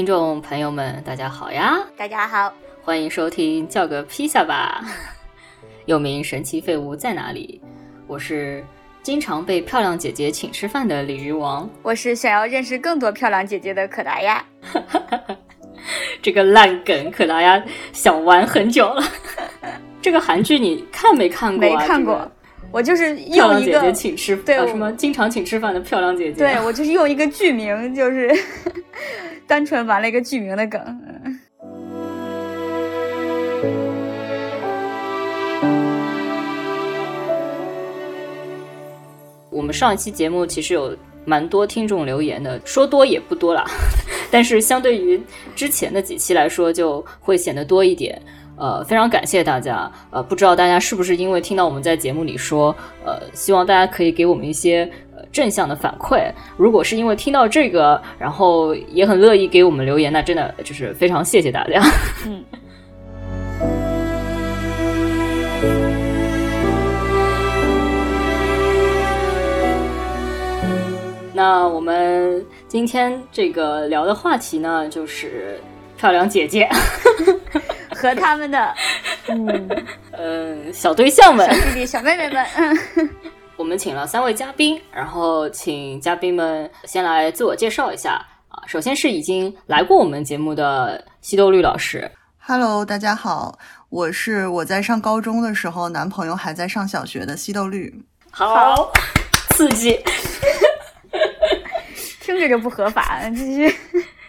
听众朋友们，大家好呀！大家好，欢迎收听叫个披萨吧，又名神奇废物在哪里？我是经常被漂亮姐姐请吃饭的鲤鱼王，我是想要认识更多漂亮姐姐的可达鸭。这个烂梗可达鸭想玩很久了。这个韩剧你看没看过？没看过。我就是用一个请吃对什么经常请吃饭的漂亮姐姐。对我就是用一个剧名，就是单纯玩了一个剧名的梗。我们上一期节目其实有蛮多听众留言的，说多也不多啦，但是相对于之前的几期来说，就会显得多一点。呃，非常感谢大家。呃，不知道大家是不是因为听到我们在节目里说，呃，希望大家可以给我们一些正向的反馈。如果是因为听到这个，然后也很乐意给我们留言，那真的就是非常谢谢大家。嗯。那我们今天这个聊的话题呢，就是漂亮姐姐。和他们的，嗯 呃小对象们、小弟弟、小妹妹们，嗯，我们请了三位嘉宾，然后请嘉宾们先来自我介绍一下啊。首先是已经来过我们节目的西豆绿老师，Hello，大家好，我是我在上高中的时候，男朋友还在上小学的西豆绿，好刺激，听着就不合法，继续。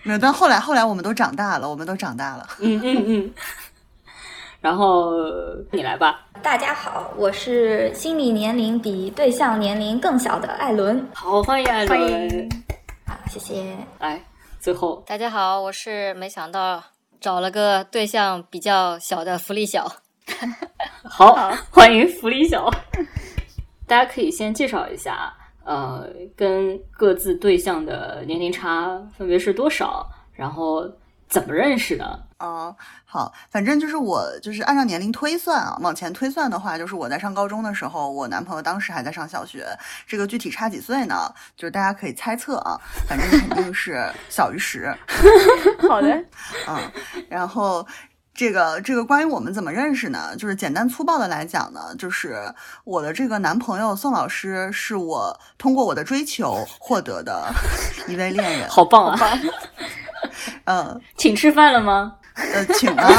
没有，但后来后来我们都长大了，我们都长大了。嗯嗯嗯。然后你来吧。大家好，我是心理年龄比对象年龄更小的艾伦。好，欢迎艾伦。好，谢谢。来，最后大家好，我是没想到找了个对象比较小的福利小。好，欢迎福利小。大家可以先介绍一下。呃，跟各自对象的年龄差分别是多少？然后怎么认识的？哦，好，反正就是我就是按照年龄推算啊，往前推算的话，就是我在上高中的时候，我男朋友当时还在上小学。这个具体差几岁呢？就是大家可以猜测啊，反正肯定是 小于十。好的，嗯，然后。这个这个关于我们怎么认识呢？就是简单粗暴的来讲呢，就是我的这个男朋友宋老师是我通过我的追求获得的一位恋人，好棒啊！嗯，请吃饭了吗？呃，请了。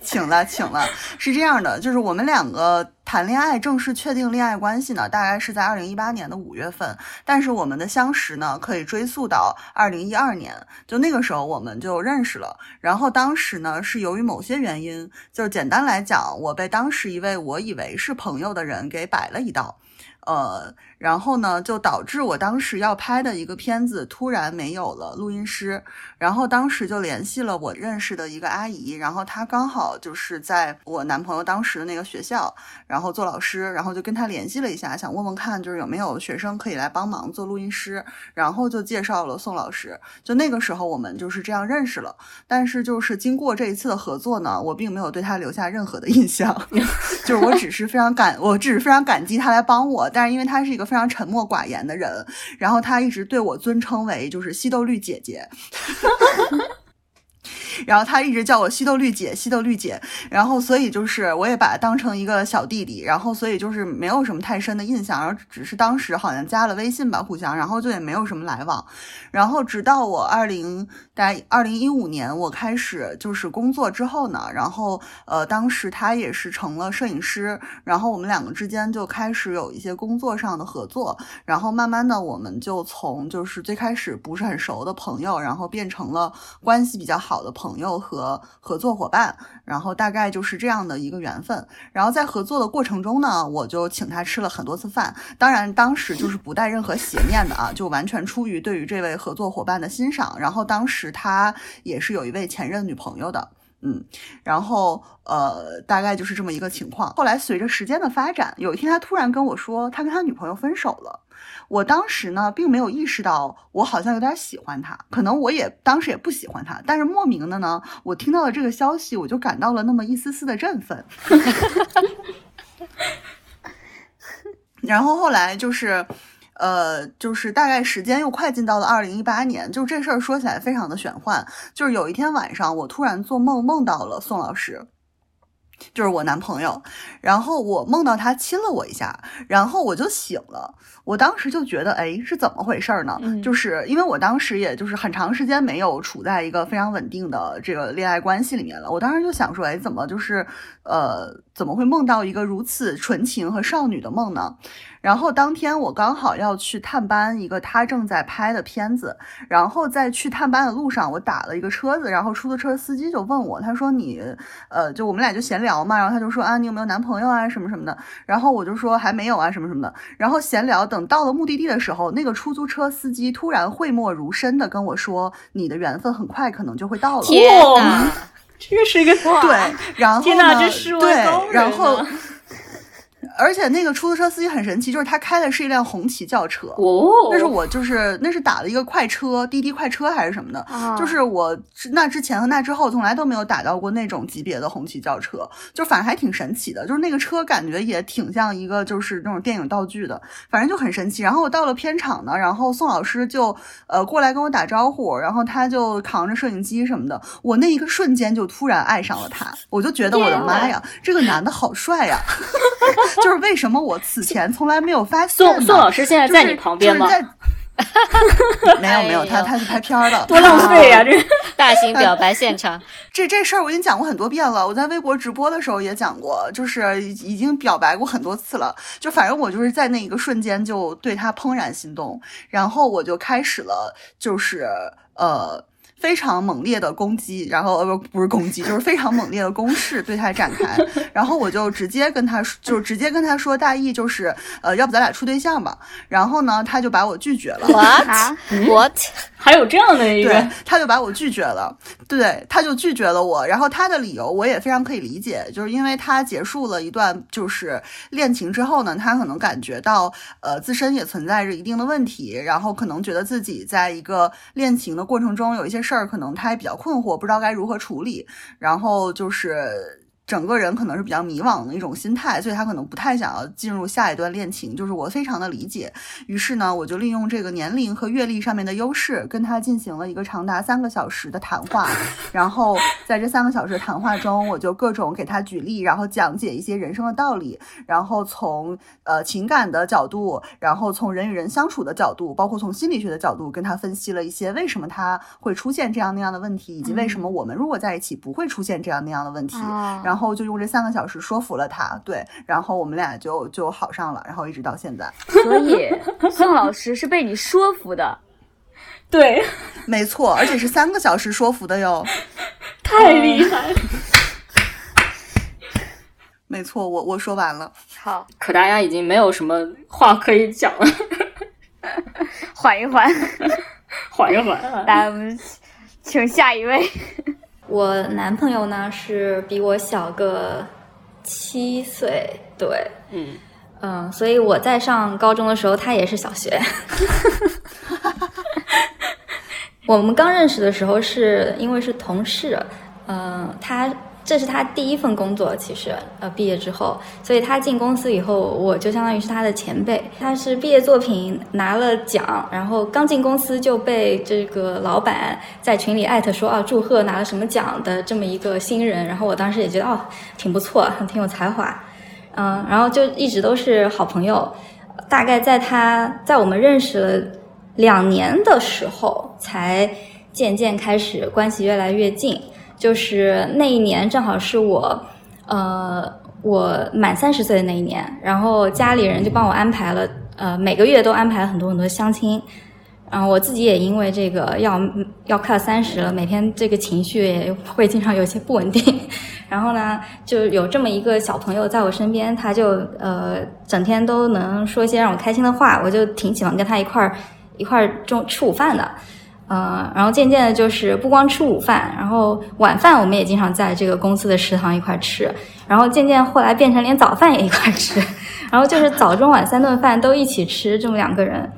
请了，请了，是这样的，就是我们两个谈恋爱，正式确定恋爱关系呢，大概是在二零一八年的五月份。但是我们的相识呢，可以追溯到二零一二年，就那个时候我们就认识了。然后当时呢，是由于某些原因，就是简单来讲，我被当时一位我以为是朋友的人给摆了一道，呃。然后呢，就导致我当时要拍的一个片子突然没有了录音师。然后当时就联系了我认识的一个阿姨，然后她刚好就是在我男朋友当时的那个学校，然后做老师，然后就跟她联系了一下，想问问看就是有没有学生可以来帮忙做录音师。然后就介绍了宋老师。就那个时候我们就是这样认识了。但是就是经过这一次的合作呢，我并没有对他留下任何的印象，就是我只是非常感，我只是非常感激他来帮我。但是因为他是一个。非常沉默寡言的人，然后他一直对我尊称为就是西豆绿姐姐。然后他一直叫我西豆绿姐，西豆绿姐。然后所以就是我也把他当成一个小弟弟。然后所以就是没有什么太深的印象，然后只是当时好像加了微信吧，互相，然后就也没有什么来往。然后直到我二零在二零一五年我开始就是工作之后呢，然后呃当时他也是成了摄影师，然后我们两个之间就开始有一些工作上的合作。然后慢慢的我们就从就是最开始不是很熟的朋友，然后变成了关系比较好的朋。朋友和合作伙伴，然后大概就是这样的一个缘分。然后在合作的过程中呢，我就请他吃了很多次饭。当然，当时就是不带任何邪念的啊，就完全出于对于这位合作伙伴的欣赏。然后当时他也是有一位前任女朋友的，嗯，然后呃，大概就是这么一个情况。后来随着时间的发展，有一天他突然跟我说，他跟他女朋友分手了。我当时呢，并没有意识到我好像有点喜欢他，可能我也当时也不喜欢他，但是莫名的呢，我听到了这个消息，我就感到了那么一丝丝的振奋。然后后来就是，呃，就是大概时间又快进到了二零一八年，就这事儿说起来非常的玄幻。就是有一天晚上，我突然做梦梦到了宋老师。就是我男朋友，然后我梦到他亲了我一下，然后我就醒了。我当时就觉得，哎，是怎么回事呢？就是因为我当时也就是很长时间没有处在一个非常稳定的这个恋爱关系里面了。我当时就想说，哎，怎么就是呃，怎么会梦到一个如此纯情和少女的梦呢？然后当天我刚好要去探班一个他正在拍的片子，然后在去探班的路上，我打了一个车子，然后出租车司机就问我，他说你，呃，就我们俩就闲聊嘛，然后他就说啊，你有没有男朋友啊，什么什么的，然后我就说还没有啊，什么什么的，然后闲聊，等到了目的地的时候，那个出租车司机突然讳莫如深的跟我说，你的缘分很快可能就会到了。天哪，这个是一个对，然后天哪，这是对，然后。而且那个出租车司机很神奇，就是他开的是一辆红旗轿车。哦，那是我就是那是打了一个快车，滴滴快车还是什么的。就是我那之前和那之后从来都没有打到过那种级别的红旗轿车，就反正还挺神奇的。就是那个车感觉也挺像一个就是那种电影道具的，反正就很神奇。然后我到了片场呢，然后宋老师就呃过来跟我打招呼，然后他就扛着摄影机什么的。我那一个瞬间就突然爱上了他，我就觉得我的妈呀，这个男的好帅呀！就是为什么我此前从来没有发现？宋宋老师现在在你旁边吗？没有没有，他他是拍片儿的，多浪费呀！这大型表白现场，这这事儿我已经讲过很多遍了。我在微博直播的时候也讲过，就是已经表白过很多次了。就反正我就是在那一个瞬间就对他怦然心动，然后我就开始了，就是呃。非常猛烈的攻击，然后呃不不是攻击，就是非常猛烈的攻势对他展开，然后我就直接跟他说就直接跟他说大意就是呃要不咱俩处对象吧，然后呢他就把我拒绝了。What What？还有这样的一个对？他就把我拒绝了，对，他就拒绝了我。然后他的理由我也非常可以理解，就是因为他结束了一段就是恋情之后呢，他可能感觉到呃自身也存在着一定的问题，然后可能觉得自己在一个恋情的过程中有一些。事儿可能他也比较困惑，不知道该如何处理，然后就是。整个人可能是比较迷惘的一种心态，所以他可能不太想要进入下一段恋情，就是我非常的理解。于是呢，我就利用这个年龄和阅历上面的优势，跟他进行了一个长达三个小时的谈话。然后在这三个小时的谈话中，我就各种给他举例，然后讲解一些人生的道理，然后从呃情感的角度，然后从人与人相处的角度，包括从心理学的角度，跟他分析了一些为什么他会出现这样那样的问题，以及为什么我们如果在一起不会出现这样那样的问题。然后。然后就用这三个小时说服了他，对，然后我们俩就就好上了，然后一直到现在。所以宋老师是被你说服的，对，没错，而且是三个小时说服的哟，太厉害了。没错，我我说完了。好，可大家已经没有什么话可以讲了，缓一缓，缓一缓。来，我们请下一位。我男朋友呢是比我小个七岁，对，嗯嗯，所以我在上高中的时候，他也是小学。我们刚认识的时候是因为是同事，嗯，他。这是他第一份工作，其实，呃，毕业之后，所以他进公司以后，我就相当于是他的前辈。他是毕业作品拿了奖，然后刚进公司就被这个老板在群里艾特说啊，祝贺拿了什么奖的这么一个新人。然后我当时也觉得哦，挺不错，挺有才华，嗯，然后就一直都是好朋友。大概在他在我们认识了两年的时候，才渐渐开始关系越来越近。就是那一年正好是我，呃，我满三十岁的那一年，然后家里人就帮我安排了，呃，每个月都安排了很多很多相亲，然后我自己也因为这个要要快三十了，每天这个情绪也会经常有些不稳定，然后呢，就有这么一个小朋友在我身边，他就呃整天都能说一些让我开心的话，我就挺喜欢跟他一块儿一块儿中吃午饭的。呃，然后渐渐的，就是不光吃午饭，然后晚饭我们也经常在这个公司的食堂一块吃，然后渐渐后来变成连早饭也一块吃，然后就是早中晚三顿饭都一起吃，这么两个人。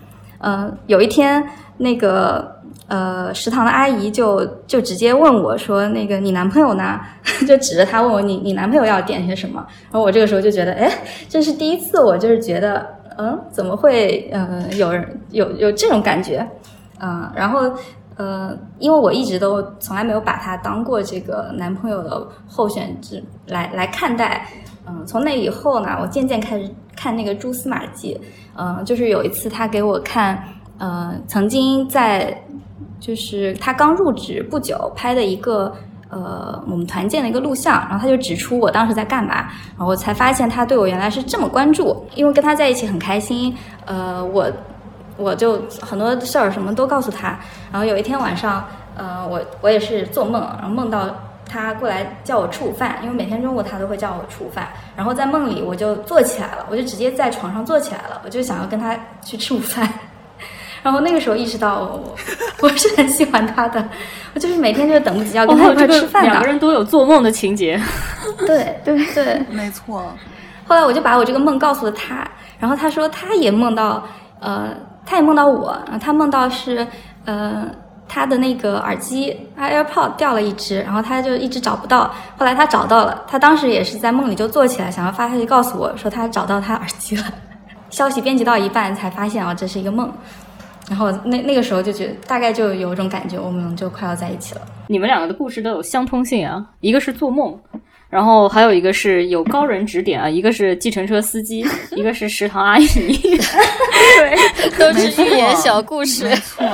嗯，有一天那个呃食堂的阿姨就就直接问我说：“那个你男朋友呢？” 就指着他问我：“你你男朋友要点些什么？”然后我这个时候就觉得，哎，这是第一次，我就是觉得。嗯，怎么会呃有人有有这种感觉嗯、然后呃，因为我一直都从来没有把他当过这个男朋友的候选之来来看待。嗯，从那以后呢，我渐渐开始看那个蛛丝马迹。嗯，就是有一次他给我看，呃，曾经在就是他刚入职不久拍的一个呃我们团建的一个录像，然后他就指出我当时在干嘛，然后我才发现他对我原来是这么关注，因为跟他在一起很开心，呃，我我就很多事儿什么都告诉他，然后有一天晚上，呃，我我也是做梦，然后梦到。他过来叫我吃午饭，因为每天中午他都会叫我吃午饭。然后在梦里我就坐起来了，我就直接在床上坐起来了，我就想要跟他去吃午饭。然后那个时候意识到我我是很喜欢他的，我就是每天就等不及要跟他哦，一块吃饭的。两个人都有做梦的情节。对对对。没错，后来我就把我这个梦告诉了他，然后他说他也梦到，呃，他也梦到我，他梦到是，呃，他的那个耳机 AirPod 掉了一只，然后他就一直找不到，后来他找到了，他当时也是在梦里就坐起来，想要发消息告诉我说他找到他耳机了，消息编辑到一半才发现啊这是一个梦，然后那那个时候就觉得大概就有一种感觉，我们就快要在一起了。你们两个的故事都有相通性啊，一个是做梦，然后还有一个是有高人指点啊，一个是计程车司机，一个是食堂阿姨。对，都是寓言小故事没。错，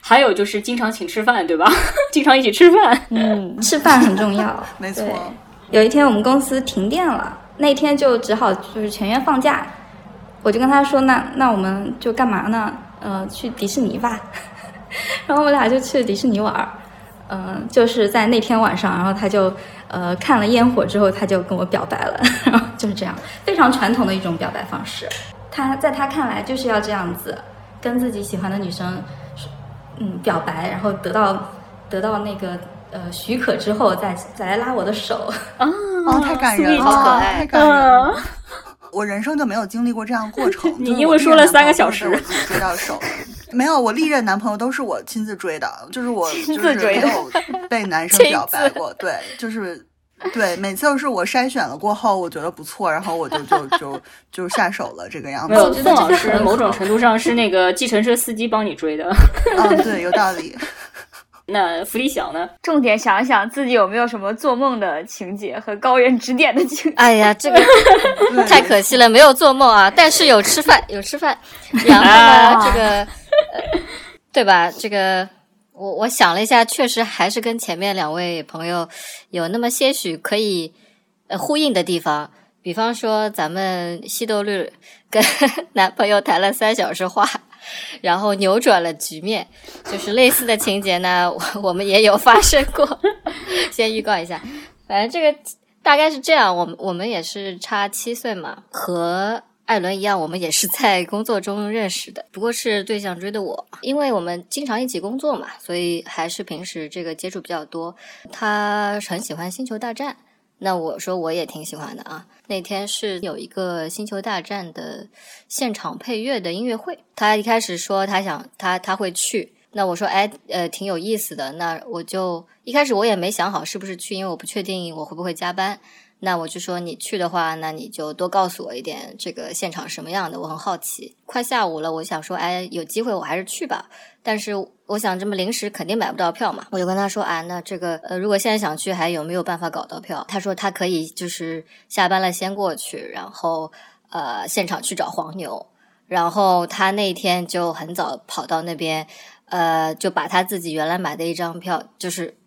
还有就是经常请吃饭，对吧？经常一起吃饭。嗯，吃饭很重要，没错有一天我们公司停电了，那天就只好就是全员放假，我就跟他说，那那我们就干嘛呢？呃，去迪士尼吧。然后我俩就去迪士尼玩儿，嗯、就是在那天晚上，然后他就呃看了烟火之后，他就跟我表白了，然后就是这样，非常传统的一种表白方式。他在他看来就是要这样子，跟自己喜欢的女生嗯表白，然后得到得到那个呃许可之后，再再来拉我的手。哦，太感人了，好可爱太感人了。嗯，我人生就没有经历过这样过程。你因为说了三个小时我自己追到手的。没有，我历任男朋友都是我亲自追的，就是我亲就是自追的没有 被男生表白过。对，就是对，每次都是我筛选了过后，我觉得不错，然后我就就就就下手了，这个样子。没有，我觉得这个宋老师某种程度上是那个计程车司机帮你追的。嗯，对，有道理。那福利小呢？重点想一想自己有没有什么做梦的情节和高人指点的情节。哎呀，这个太可惜了，没有做梦啊，但是有吃饭，有吃饭。然后呢，啊这个、呃、对吧？这个我我想了一下，确实还是跟前面两位朋友有那么些许可以呃呼应的地方。比方说，咱们西豆绿跟 男朋友谈了三小时话，然后扭转了局面，就是类似的情节呢，我我们也有发生过。先预告一下，反正这个大概是这样。我们我们也是差七岁嘛，和艾伦一样，我们也是在工作中认识的，不过是对象追的我，因为我们经常一起工作嘛，所以还是平时这个接触比较多。他很喜欢《星球大战》。那我说我也挺喜欢的啊。那天是有一个《星球大战》的现场配乐的音乐会，他一开始说他想他他会去，那我说哎呃挺有意思的，那我就一开始我也没想好是不是去，因为我不确定我会不会加班。那我就说你去的话，那你就多告诉我一点这个现场什么样的，我很好奇。快下午了，我想说，哎，有机会我还是去吧。但是我想这么临时肯定买不到票嘛，我就跟他说，啊，那这个呃，如果现在想去，还有没有办法搞到票？他说他可以，就是下班了先过去，然后呃现场去找黄牛。然后他那天就很早跑到那边，呃，就把他自己原来买的一张票，就是。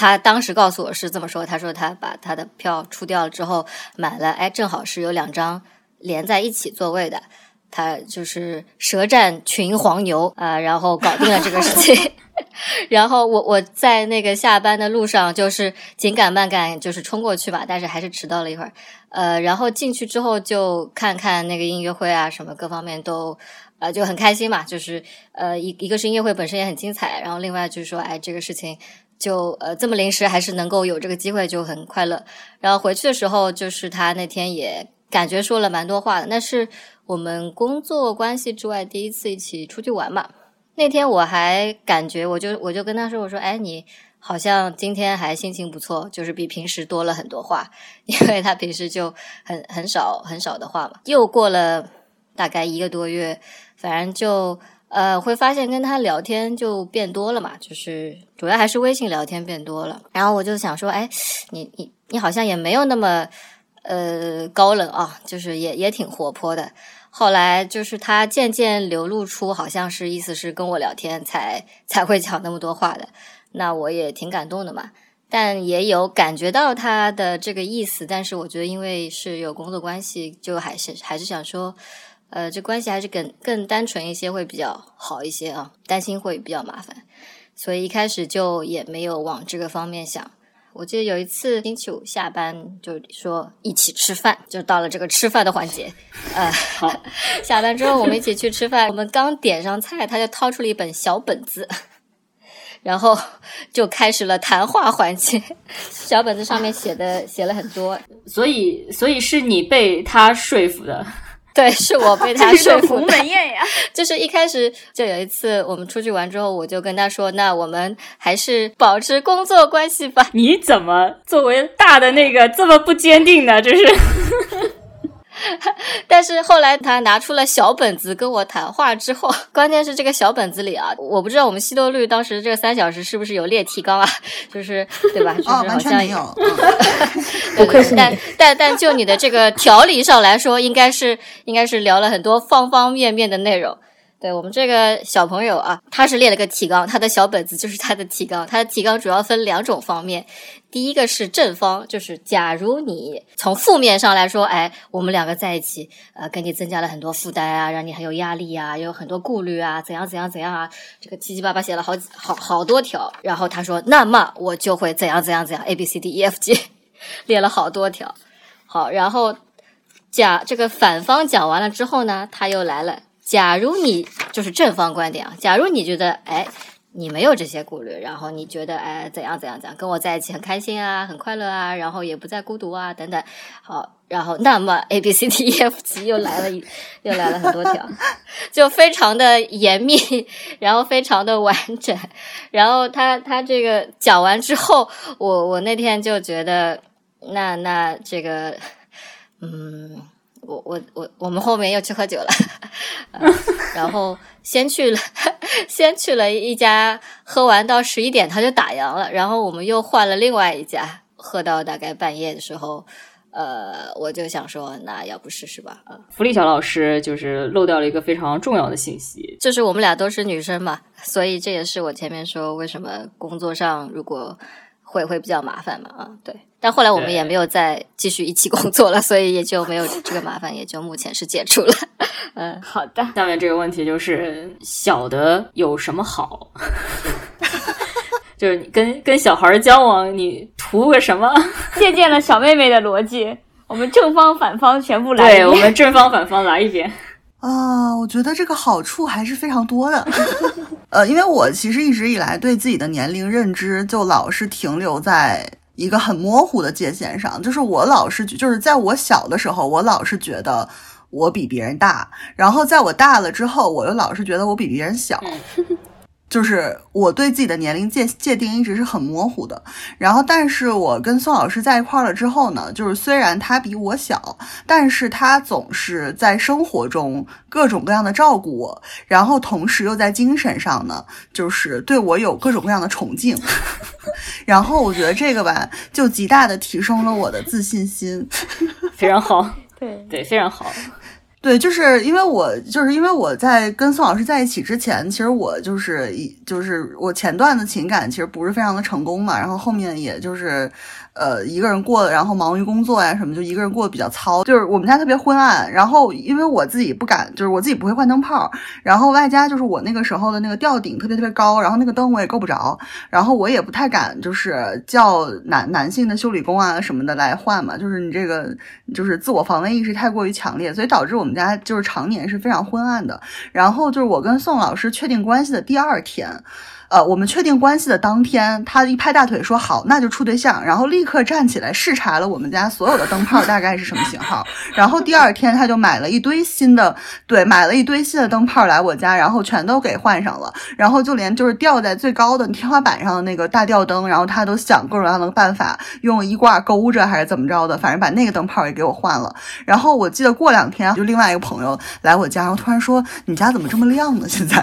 他当时告诉我是这么说，他说他把他的票出掉了之后买了，哎，正好是有两张连在一起座位的，他就是舌战群黄牛啊、然后搞定了这个事情。然后我我在那个下班的路上，就是紧赶慢赶，就是冲过去吧，但是还是迟到了一会儿。呃，然后进去之后就看看那个音乐会啊，什么各方面都呃就很开心嘛，就是呃一一个是音乐会本身也很精彩，然后另外就是说，哎，这个事情。就呃这么临时还是能够有这个机会就很快乐。然后回去的时候，就是他那天也感觉说了蛮多话的。那是我们工作关系之外第一次一起出去玩嘛。那天我还感觉，我就我就跟他说，我说，哎，你好像今天还心情不错，就是比平时多了很多话，因为他平时就很很少很少的话嘛。又过了大概一个多月，反正就呃会发现跟他聊天就变多了嘛，就是主要还是微信聊天变多了。然后我就想说，哎，你你你好像也没有那么呃高冷啊，就是也也挺活泼的。后来就是他渐渐流露出，好像是意思是跟我聊天才才会讲那么多话的，那我也挺感动的嘛。但也有感觉到他的这个意思，但是我觉得因为是有工作关系，就还是还是想说，呃，这关系还是更更单纯一些会比较好一些啊，担心会比较麻烦，所以一开始就也没有往这个方面想。我记得有一次星期五下班就说一起吃饭，就到了这个吃饭的环节，呃，好，下班之后我们一起去吃饭，我们刚点上菜，他就掏出了一本小本子。然后就开始了谈话环节，小本子上面写的写了很多，所以所以是你被他说服的，对，是我被他 说服鸿门宴呀。就是一开始就有一次我们出去玩之后，我就跟他说：“那我们还是保持工作关系吧。”你怎么作为大的那个这么不坚定呢？就是。但是后来他拿出了小本子跟我谈话之后，关键是这个小本子里啊，我不知道我们西多绿当时这个三小时是不是有列提纲啊？就是对吧？就是好像有。不愧是但但但就你的这个条理上来说，应该是应该是聊了很多方方面面的内容。对我们这个小朋友啊，他是列了个提纲，他的小本子就是他的提纲。他的提纲主要分两种方面，第一个是正方，就是假如你从负面上来说，哎，我们两个在一起，呃，给你增加了很多负担啊，让你很有压力啊，有很多顾虑啊，怎样怎样怎样啊，这个七七八八写了好几好好多条。然后他说，那么我就会怎样怎样怎样，A B C D E F G，列了好多条。好，然后假这个反方讲完了之后呢，他又来了。假如你就是正方观点啊，假如你觉得哎，你没有这些顾虑，然后你觉得哎怎样怎样怎样，跟我在一起很开心啊，很快乐啊，然后也不再孤独啊等等，好，然后那么 A B C D E F G 又来了一，又来了很多条，就非常的严密，然后非常的完整，然后他他这个讲完之后，我我那天就觉得那那这个嗯。我我我我们后面又去喝酒了，然后先去了 先去了一家，喝完到十一点他就打烊了，然后我们又换了另外一家，喝到大概半夜的时候，呃，我就想说，那要不试试吧？啊，福利小老师就是漏掉了一个非常重要的信息，就是我们俩都是女生嘛，所以这也是我前面说为什么工作上如果会会比较麻烦嘛，啊，对。但后来我们也没有再继续一起工作了，所以也就没有 这个麻烦，也就目前是解除了。嗯，好的。下面这个问题就是小的有什么好？就是你跟跟小孩交往，你图个什么？借鉴了小妹妹的逻辑，我们正方反方全部来。对，我们正方反方来一遍。啊，我觉得这个好处还是非常多的。呃，因为我其实一直以来对自己的年龄认知就老是停留在。一个很模糊的界限上，就是我老是就是在我小的时候，我老是觉得我比别人大，然后在我大了之后，我又老是觉得我比别人小。就是我对自己的年龄界界定一直是很模糊的，然后，但是我跟宋老师在一块儿了之后呢，就是虽然他比我小，但是他总是在生活中各种各样的照顾我，然后同时又在精神上呢，就是对我有各种各样的崇敬，然后我觉得这个吧，就极大的提升了我的自信心，非常好，对。对，非常好。对，就是因为我就是因为我在跟宋老师在一起之前，其实我就是一就是我前段的情感其实不是非常的成功嘛，然后后面也就是。呃，一个人过，然后忙于工作呀什么，就一个人过得比较糙。就是我们家特别昏暗，然后因为我自己不敢，就是我自己不会换灯泡，然后外加就是我那个时候的那个吊顶特别特别高，然后那个灯我也够不着，然后我也不太敢就是叫男男性的修理工啊什么的来换嘛，就是你这个就是自我防卫意识太过于强烈，所以导致我们家就是常年是非常昏暗的。然后就是我跟宋老师确定关系的第二天。呃，我们确定关系的当天，他一拍大腿说好，那就处对象，然后立刻站起来视察了我们家所有的灯泡大概是什么型号，然后第二天他就买了一堆新的，对，买了一堆新的灯泡来我家，然后全都给换上了，然后就连就是吊在最高的天花板上的那个大吊灯，然后他都想各种各样的办法，用衣挂勾着还是怎么着的，反正把那个灯泡也给我换了。然后我记得过两天就另外一个朋友来我家，然后突然说你家怎么这么亮呢？现在，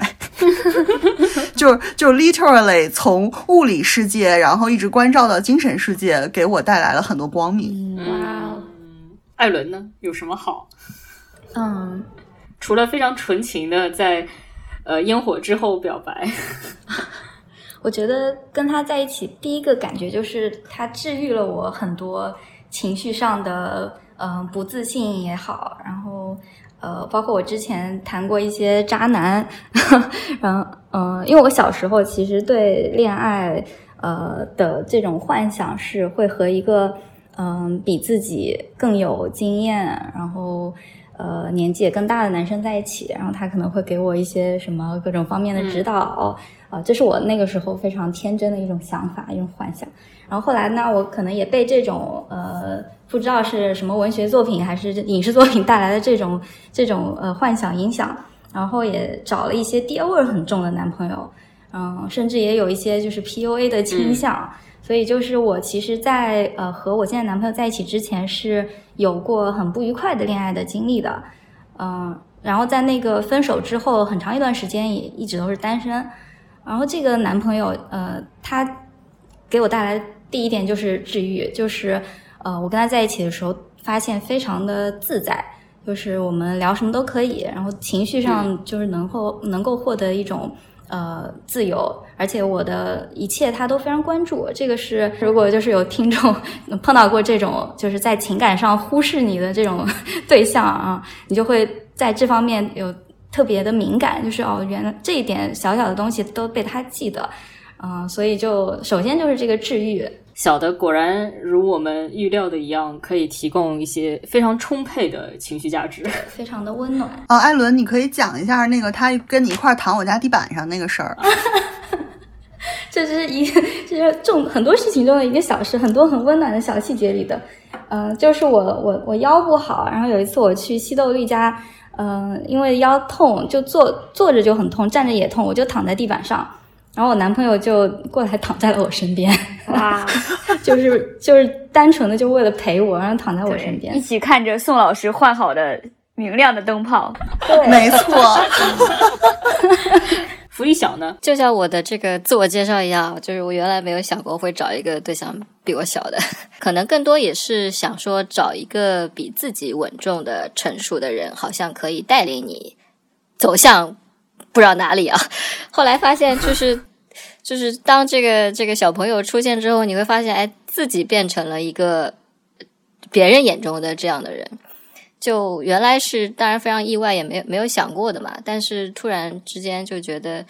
就是就是 literally 从物理世界，然后一直关照到精神世界，给我带来了很多光明。哇哦，艾伦呢？有什么好？嗯，除了非常纯情的在呃烟火之后表白，我觉得跟他在一起，第一个感觉就是他治愈了我很多情绪上的，嗯、不自信也好，然后呃，包括我之前谈过一些渣男，然后嗯、因为我小时候其实对恋爱呃的这种幻想是会和一个嗯、比自己更有经验，然后。呃，年纪也更大的男生在一起，然后他可能会给我一些什么各种方面的指导，啊、这是我那个时候非常天真的一种想法，一种幻想。然后后来呢，我可能也被这种呃，不知道是什么文学作品还是影视作品带来的这种这种呃幻想影响，然后也找了一些爹味儿很重的男朋友，嗯，甚至也有一些就是 PUA 的倾向。所以就是我其实在，呃和我现在男朋友在一起之前是有过很不愉快的恋爱的经历的，嗯，然后在那个分手之后很长一段时间也一直都是单身，然后这个男朋友，呃，他给我带来第一点就是治愈，就是呃我跟他在一起的时候发现非常的自在，就是我们聊什么都可以，然后情绪上就是能够能够获得一种。呃，自由，而且我的一切他都非常关注。这个是，如果就是有听众碰到过这种就是在情感上忽视你的这种对象啊，你就会在这方面有特别的敏感，就是哦，原来这一点小小的东西都被他记得，嗯、所以就首先就是这个治愈，小的果然如我们预料的一样，可以提供一些非常充沛的情绪价值。非常的温暖。哦，艾伦，你可以讲一下那个他跟你一块儿躺我家地板上那个事儿。这是一，这是重很多事情中的一个小事，很多很温暖的小细节里的。嗯、就是我我我腰不好，然后有一次我去西豆绿家，嗯、因为腰痛，就坐坐着就很痛，站着也痛，我就躺在地板上，然后我男朋友就过来躺在了我身边，哇，就是就是单纯的就为了陪我，然后躺在我身边一。起看着宋老师换好的明亮的灯泡，没错，福利小呢？就像我的这个自我介绍一样，就是我原来没有想过会找一个对象比我小的，可能更多也是想说找一个比自己稳重的、成熟的人，好像可以带领你走向不知道哪里啊。后来发现，就是就是当这个这个小朋友出现之后，你会发现，哎，自己变成了一个别人眼中的这样的人。就原来是当然非常意外，也没没有想过的嘛。但是突然之间就觉得，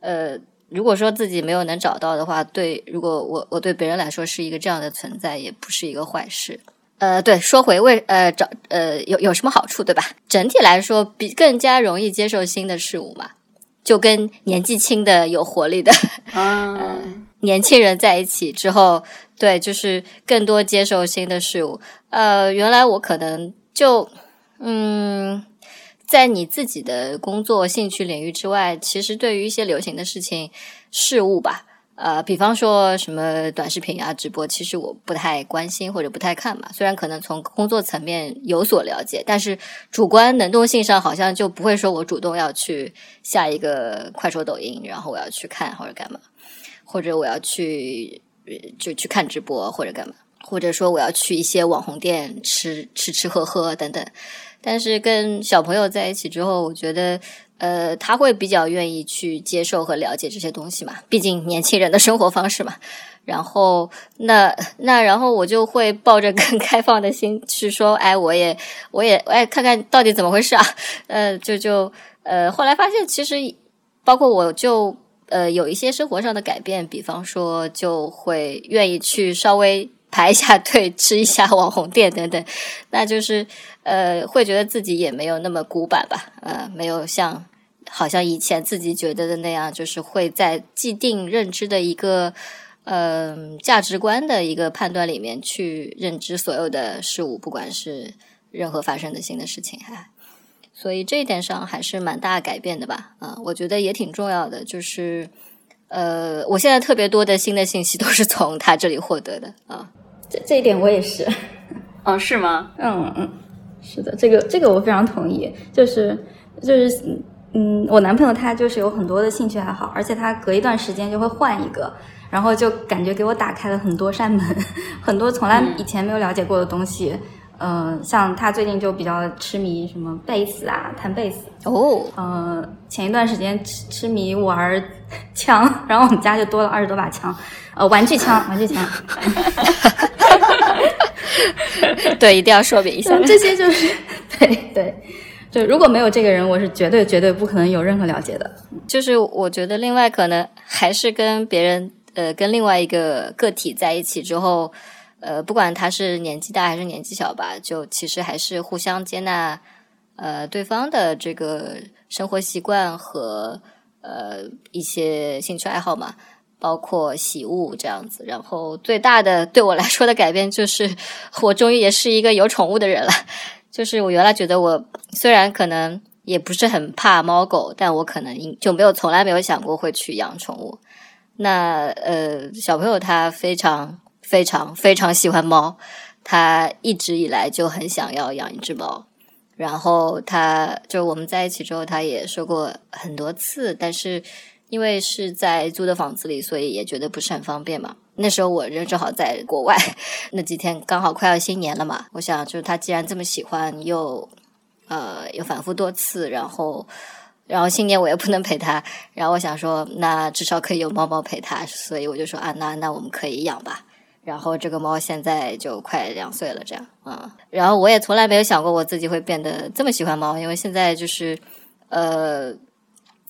呃，如果说自己没有能找到的话，对，如果我我对别人来说是一个这样的存在，也不是一个坏事。呃，对，说回为呃找呃有有什么好处，对吧？整体来说，比更加容易接受新的事物嘛，就跟年纪轻的有活力的 啊，年轻人在一起之后，对，就是更多接受新的事物。呃，原来我可能就嗯，在你自己的工作兴趣领域之外，其实对于一些流行的事情事物吧，呃，比方说什么短视频啊、直播，其实我不太关心或者不太看嘛。虽然可能从工作层面有所了解，但是主观能动性上好像就不会说我主动要去下一个快手、抖音，然后我要去看或者干嘛，或者我要去就去看直播或者干嘛，或者说我要去一些网红店吃吃吃喝喝等等。但是跟小朋友在一起之后，我觉得，呃，他会比较愿意去接受和了解这些东西嘛，毕竟年轻人的生活方式嘛。然后，那那然后我就会抱着更 开放的心去说，哎，我也我也哎，看看到底怎么回事啊？呃，就就呃，后来发现其实包括我就呃有一些生活上的改变，比方说就会愿意去稍微排一下队，吃一下网红店等等，那就是呃会觉得自己也没有那么古板吧，呃，没有像好像以前自己觉得的那样，就是会在既定认知的一个呃价值观的一个判断里面去认知所有的事物，不管是任何发生的新的事情，哈。所以这一点上还是蛮大改变的吧？啊，我觉得也挺重要的，就是呃，我现在特别多的新的信息都是从他这里获得的啊。这这一点我也是。哦，是吗？嗯嗯，是的，这个这个我非常同意。就是就是嗯，我男朋友他就是有很多的兴趣爱好，而且他隔一段时间就会换一个，然后就感觉给我打开了很多扇门，很多从来以前没有了解过的东西。嗯，像他最近就比较痴迷什么贝斯啊，弹贝斯。哦，嗯，前一段时间痴痴迷玩枪，然后我们家就多了二十多把枪，呃，玩具枪，玩具枪。对，一定要说明一下，这些就是 对对，就如果没有这个人，我是绝对绝对不可能有任何了解的。就是我觉得另外可能还是跟别人呃跟另外一个个体在一起之后，呃，不管他是年纪大还是年纪小吧，就其实还是互相接纳呃对方的这个生活习惯和呃一些兴趣爱好嘛。包括喜恶这样子，然后最大的对我来说的改变就是，我终于也是一个有宠物的人了。就是我原来觉得我虽然可能也不是很怕猫狗，但我可能就没有从来没有想过会去养宠物。那呃，小朋友他非常非常非常喜欢猫，他一直以来就很想要养一只猫。然后他就我们在一起之后，他也说过很多次，但是。因为是在租的房子里，所以也觉得不是很方便嘛。那时候我人正好在国外，那几天刚好快要新年了嘛。我想，就是他既然这么喜欢，又呃又反复多次，然后然后新年我也不能陪他，然后我想说，那至少可以有猫猫陪他，所以我就说啊，那那我们可以养吧。然后这个猫现在就快两岁了，这样啊。然后我也从来没有想过我自己会变得这么喜欢猫，因为现在就是呃。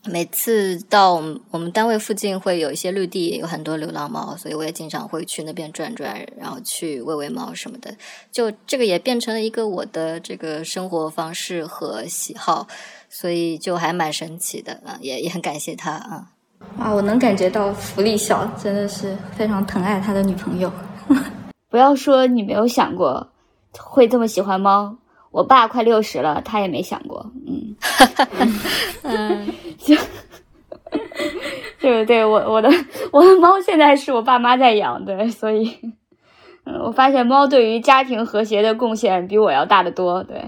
每次到我们我们单位附近会有一些绿地，有很多流浪猫，所以我也经常会去那边转转，然后去喂喂猫什么的。就这个也变成了一个我的这个生活方式和喜好，所以就还蛮神奇的啊，也也很感谢它啊。啊，我能感觉到福利小真的是非常疼爱他的女朋友。不要说你没有想过会这么喜欢猫。我爸快六十了，他也没想过，嗯，嗯，就，对对，我我的我的猫现在是我爸妈在养，对，所以，嗯，我发现猫对于家庭和谐的贡献比我要大得多，对。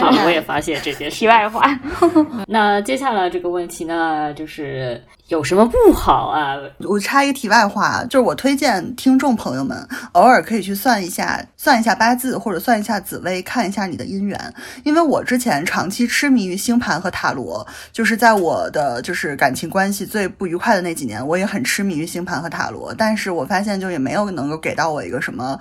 好，我也发现这些题外话。那接下来这个问题呢，就是有什么不好啊？我插一个题外话，就是我推荐听众朋友们偶尔可以去算一下，算一下八字或者算一下紫薇，看一下你的姻缘。因为我之前长期痴迷于星盘和塔罗，就是在我的就是感情关系最不愉快的那几年，我也很痴迷于星盘和塔罗，但是我发现就也没有能够给到我一个什么。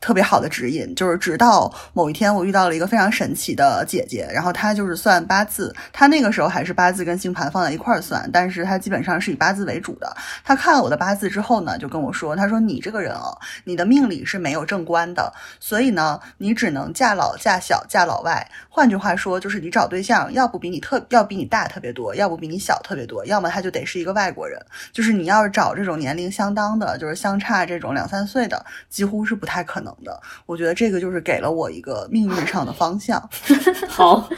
特别好的指引，就是直到某一天，我遇到了一个非常神奇的姐姐，然后她就是算八字，她那个时候还是八字跟星盘放在一块儿算，但是她基本上是以八字为主的。她看了我的八字之后呢，就跟我说，她说你这个人哦，你的命里是没有正官的，所以呢，你只能嫁老嫁小嫁老外。换句话说，就是你找对象，要不比你特要比你大特别多，要不比你小特别多，要么他就得是一个外国人。就是你要是找这种年龄相当的，就是相差这种两三岁的，几乎是不太可能。的，我觉得这个就是给了我一个命运上的方向。好，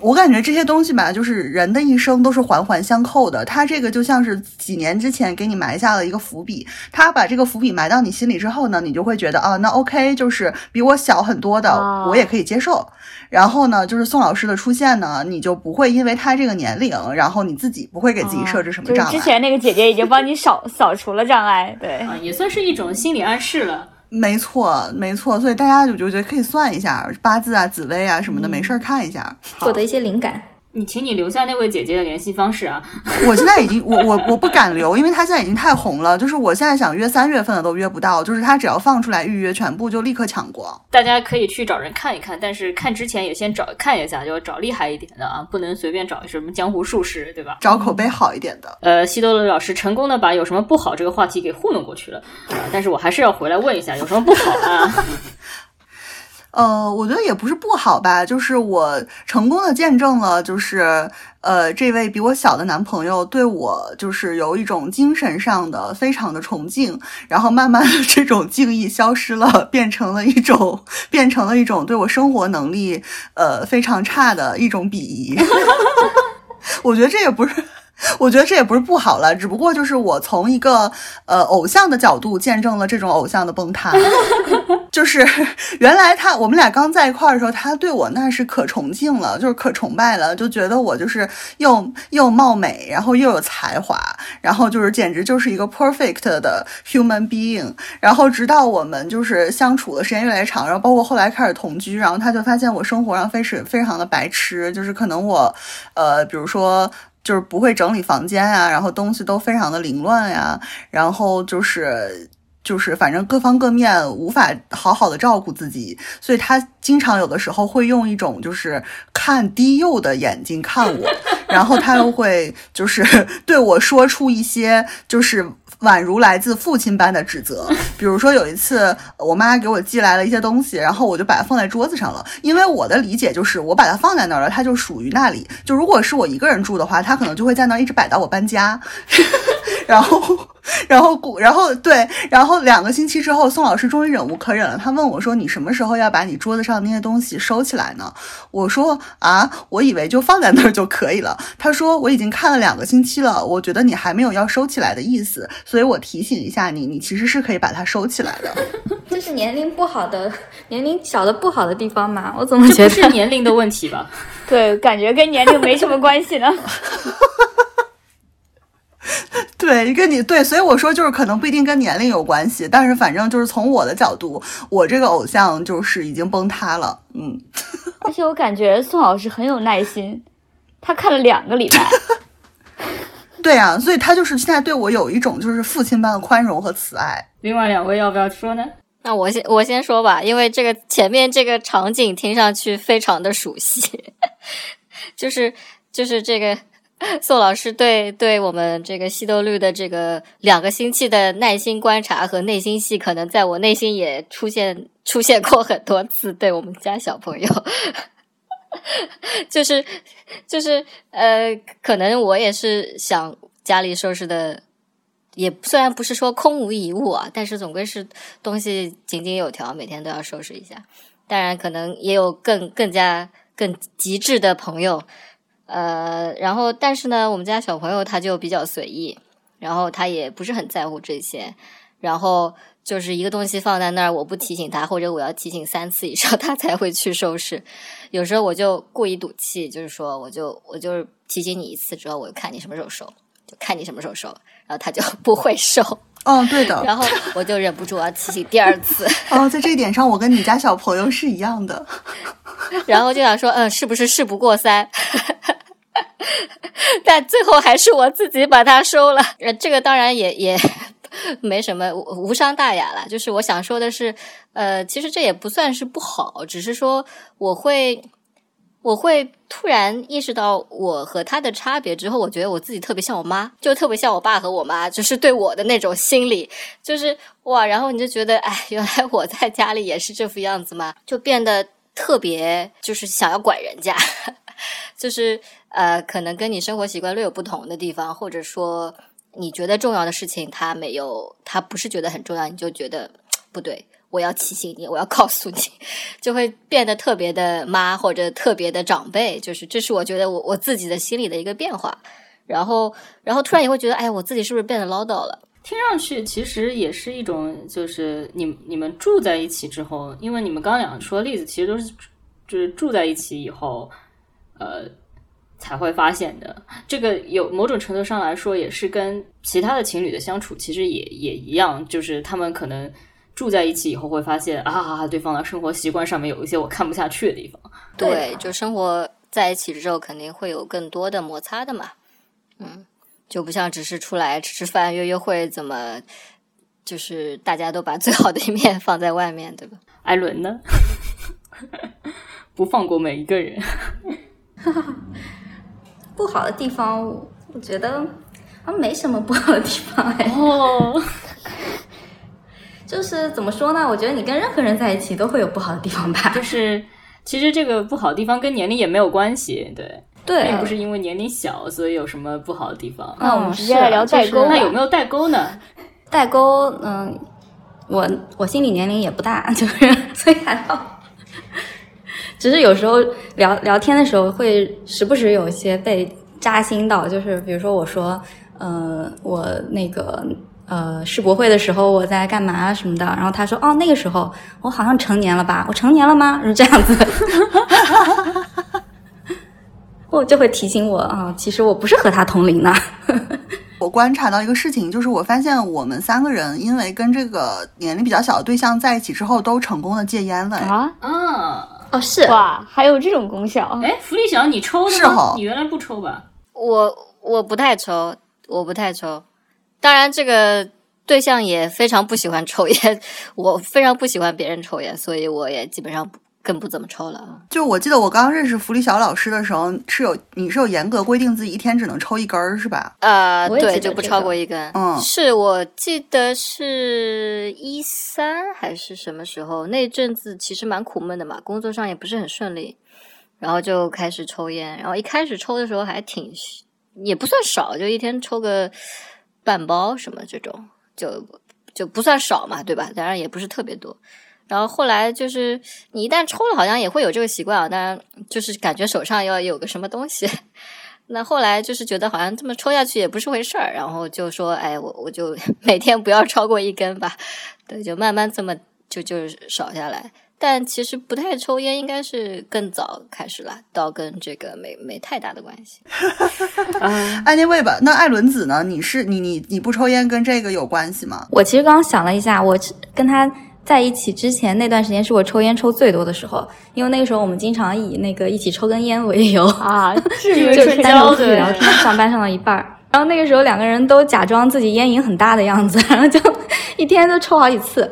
我感觉这些东西吧，就是人的一生都是环环相扣的。他这个就像是几年之前给你埋下了一个伏笔，他把这个伏笔埋到你心里之后呢，你就会觉得啊，那 OK，就是比我小很多的，我也可以接受。然后呢，就是宋老师的出现呢，你就不会因为他这个年龄，然后你自己不会给自己设置什么障碍。之前那个姐姐已经帮你扫 扫除了障碍，对，也算是一种心理暗示了。没错，没错，所以大家就就觉得可以算一下八字啊、紫薇啊什么的，没事儿看一下，获得一些灵感。你请你留下那位姐姐的联系方式啊！我现在已经我我我不敢留，因为她现在已经太红了。就是我现在想约三月份的都约不到，就是她只要放出来预约，全部就立刻抢光。大家可以去找人看一看，但是看之前也先找看一下，就找厉害一点的啊，不能随便找什么江湖术士，对吧？找口碑好一点的。呃，西多罗老师成功的把有什么不好这个话题给糊弄过去了啊！但是我还是要回来问一下，有什么不好啊？呃，我觉得也不是不好吧，就是我成功的见证了，就是呃，这位比我小的男朋友对我就是有一种精神上的非常的崇敬，然后慢慢的 这种敬意消失了，变成了一种变成了一种对我生活能力呃非常差的一种鄙夷。我觉得这也不是。我觉得这也不是不好了，只不过就是我从一个呃偶像的角度见证了这种偶像的崩塌。就是原来他我们俩刚在一块儿的时候，他对我那是可崇敬了，就是可崇拜了，就觉得我就是又又貌美，然后又有才华，然后就是简直就是一个 perfect 的 human being。然后直到我们就是相处的时间越来越长，然后包括后来开始同居，然后他就发现我生活上非是非常的白痴，就是可能我呃比如说。就是不会整理房间啊，然后东西都非常的凌乱呀，然后就是就是反正各方各面无法好好的照顾自己，所以他经常有的时候会用一种就是看低幼的眼睛看我，然后他又会就是 对我说出一些就是。宛如来自父亲般的指责，比如说有一次，我妈给我寄来了一些东西，然后我就把它放在桌子上了。因为我的理解就是，我把它放在那儿了，它就属于那里。就如果是我一个人住的话，它可能就会在那儿一直摆到我搬家。然后，然后，然后，对，然后两个星期之后，宋老师终于忍无可忍了，他问我说：“你什么时候要把你桌子上那些东西收起来呢？”我说：“啊，我以为就放在那儿就可以了。”他说：“我已经看了两个星期了，我觉得你还没有要收起来的意思，所以我提醒一下你，你其实是可以把它收起来的。”这是年龄不好的，年龄小的不好的地方吗？我怎么觉得是年龄的问题吧？对，感觉跟年龄没什么关系呢。对，跟你对，所以我说就是可能不一定跟年龄有关系，但是反正就是从我的角度，我这个偶像就是已经崩塌了，嗯。而且我感觉宋老师很有耐心，他看了两个礼拜。对啊，所以他就是现在对我有一种就是父亲般的宽容和慈爱。另外两位要不要说呢？那我先我先说吧，因为这个前面这个场景听上去非常的熟悉，就是就是这个。宋老师对对我们这个吸豆绿的这个两个星期的耐心观察和内心戏，可能在我内心也出现出现过很多次。对我们家小朋友，就是就是呃，可能我也是想家里收拾的，也虽然不是说空无一物啊，但是总归是东西井井有条，每天都要收拾一下。当然，可能也有更更加更极致的朋友。呃，然后但是呢，我们家小朋友他就比较随意，然后他也不是很在乎这些，然后就是一个东西放在那儿，我不提醒他，或者我要提醒三次以上，他才会去收拾。有时候我就故意赌气，就是说，我就我就是提醒你一次之后，我就看你什么时候收，就看你什么时候收，然后他就不会收。嗯，对的。然后我就忍不住要提醒第二次。哦，在这一点上，我跟你家小朋友是一样的。然后就想说，嗯，是不是事不过三？但最后还是我自己把它收了。呃，这个当然也也没什么无伤大雅了。就是我想说的是，呃，其实这也不算是不好，只是说我会我会突然意识到我和他的差别之后，我觉得我自己特别像我妈，就特别像我爸和我妈，就是对我的那种心理，就是哇，然后你就觉得，哎，原来我在家里也是这副样子嘛？就变得特别就是想要管人家。就是呃，可能跟你生活习惯略有不同的地方，或者说你觉得重要的事情，他没有，他不是觉得很重要，你就觉得不对，我要提醒你，我要告诉你，就会变得特别的妈或者特别的长辈。就是这是我觉得我我自己的心理的一个变化。然后，然后突然也会觉得，哎，我自己是不是变得唠叨了？听上去其实也是一种，就是你你们住在一起之后，因为你们刚两个说的例子，其实都是就是住在一起以后。呃，才会发现的。这个有某种程度上来说，也是跟其他的情侣的相处其实也也一样，就是他们可能住在一起以后会发现啊，对方的生活习惯上面有一些我看不下去的地方。对，就生活在一起之后，肯定会有更多的摩擦的嘛。嗯，就不像只是出来吃吃饭、约约会，怎么就是大家都把最好的一面放在外面，对吧？艾伦呢？不放过每一个人。不好的地方，我觉得啊没什么不好的地方哎。哦，就是怎么说呢？我觉得你跟任何人在一起都会有不好的地方吧。就是其实这个不好的地方跟年龄也没有关系，对，对，并不是因为年龄小所以有什么不好的地方。那我们直接来聊代沟吧。那有没有代沟呢？代沟，嗯，我我心理年龄也不大，就是所以还好。只是有时候聊聊天的时候，会时不时有一些被扎心到，就是比如说我说，呃，我那个呃世博会的时候我在干嘛什么的，然后他说，哦，那个时候我好像成年了吧？我成年了吗？是这样子，我就会提醒我啊，其实我不是和他同龄的。我观察到一个事情，就是我发现我们三个人因为跟这个年龄比较小的对象在一起之后，都成功的戒烟了啊啊。哦，是哇，还有这种功效？哎，福利小，你抽的吗？你原来不抽吧？我我不太抽，我不太抽。当然，这个对象也非常不喜欢抽烟，我非常不喜欢别人抽烟，所以我也基本上不。更不怎么抽了。就我记得我刚认识福利小老师的时候，是有你是有严格规定自己一天只能抽一根儿，是吧？呃，对，就不超过一根。嗯，是我记得是一三还是什么时候？那阵子其实蛮苦闷的嘛，工作上也不是很顺利，然后就开始抽烟。然后一开始抽的时候还挺，也不算少，就一天抽个半包什么这种，就就不算少嘛，对吧？当然也不是特别多。然后后来就是你一旦抽了，好像也会有这个习惯啊。当然就是感觉手上要有个什么东西。那后来就是觉得好像这么抽下去也不是回事儿，然后就说：“哎，我我就 每天不要超过一根吧。”对，就慢慢这么就就少下来。但其实不太抽烟，应该是更早开始了，倒跟这个没没太大的关系。安妮卫吧，那艾伦子呢？你是你你你不抽烟跟这个有关系吗？我其实刚刚想了一下，我跟他。在一起之前那段时间是我抽烟抽最多的时候，因为那个时候我们经常以那个一起抽根烟为由啊，就单独去聊天，上班上到一半儿，然后那个时候两个人都假装自己烟瘾很大的样子，然后就一天都抽好几次，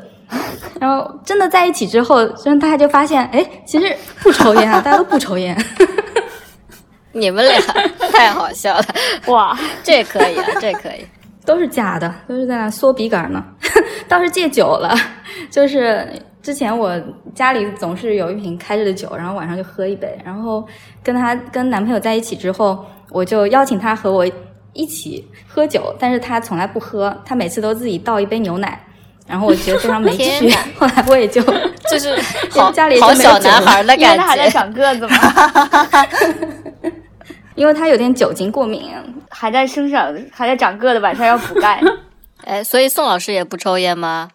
然后真的在一起之后，真大家就发现，哎，其实不抽烟啊，大家都不抽烟，你们俩太好笑了，哇，这可以啊，这可以。都是假的，都是在那缩笔杆呢。倒是戒酒了，就是之前我家里总是有一瓶开着的酒，然后晚上就喝一杯。然后跟他跟男朋友在一起之后，我就邀请他和我一起喝酒，但是他从来不喝，他每次都自己倒一杯牛奶。然后我觉得非常没趣。后来我也就就是好家里好小男孩的感觉，还在长个子吗？因为他有点酒精过敏，还在生长，还在长个的，晚上要补钙。哎，所以宋老师也不抽烟吗？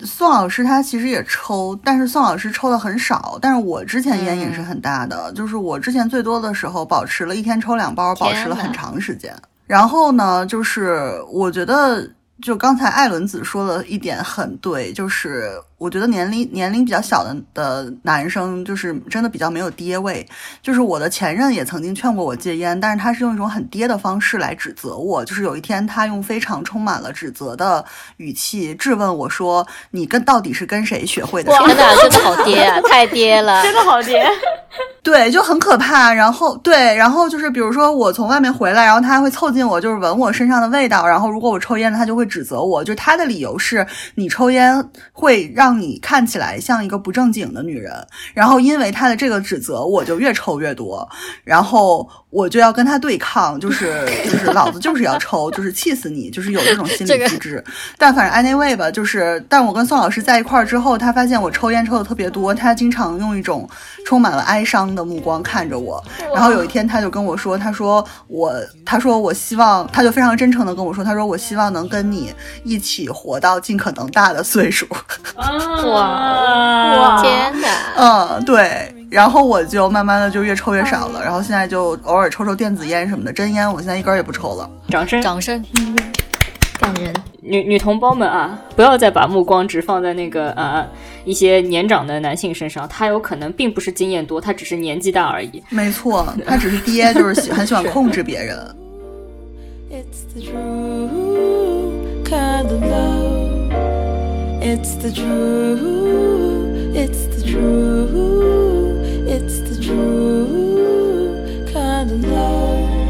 宋老师他其实也抽，但是宋老师抽的很少。但是我之前烟瘾是很大的，就是我之前最多的时候保持了一天抽两包，保持了很长时间。然后呢，就是我觉得，就刚才艾伦子说的一点很对，就是。我觉得年龄年龄比较小的的男生，就是真的比较没有爹味。就是我的前任也曾经劝过我戒烟，但是他是用一种很爹的方式来指责我。就是有一天，他用非常充满了指责的语气质问我说：“你跟到底是跟谁学会的？”天哪，真的好爹啊，太爹了，真的好爹。对，就很可怕。然后对，然后就是比如说我从外面回来，然后他还会凑近我，就是闻我身上的味道。然后如果我抽烟了，他就会指责我。就他的理由是你抽烟会让。你看起来像一个不正经的女人，然后因为他的这个指责，我就越抽越多，然后我就要跟他对抗，就是 就是老子就是要抽，就是气死你，就是有这种心理机制。但反正 anyway 吧，就是但我跟宋老师在一块儿之后，他发现我抽烟抽的特别多，他经常用一种充满了哀伤的目光看着我。然后有一天他就跟我说，他说我，他说我希望，他就非常真诚的跟我说，他说我希望能跟你一起活到尽可能大的岁数。哇！天哪！嗯，对，然后我就慢慢的就越抽越少了，然后现在就偶尔抽抽电子烟什么的，真烟我现在一根也不抽了。掌声，掌声，感人。女女同胞们啊，不要再把目光只放在那个呃一些年长的男性身上，他有可能并不是经验多，他只是年纪大而已。没错，他只是爹，就是喜很 喜欢控制别人。It's the It's the truth. It's the truth. It's the true kind of love.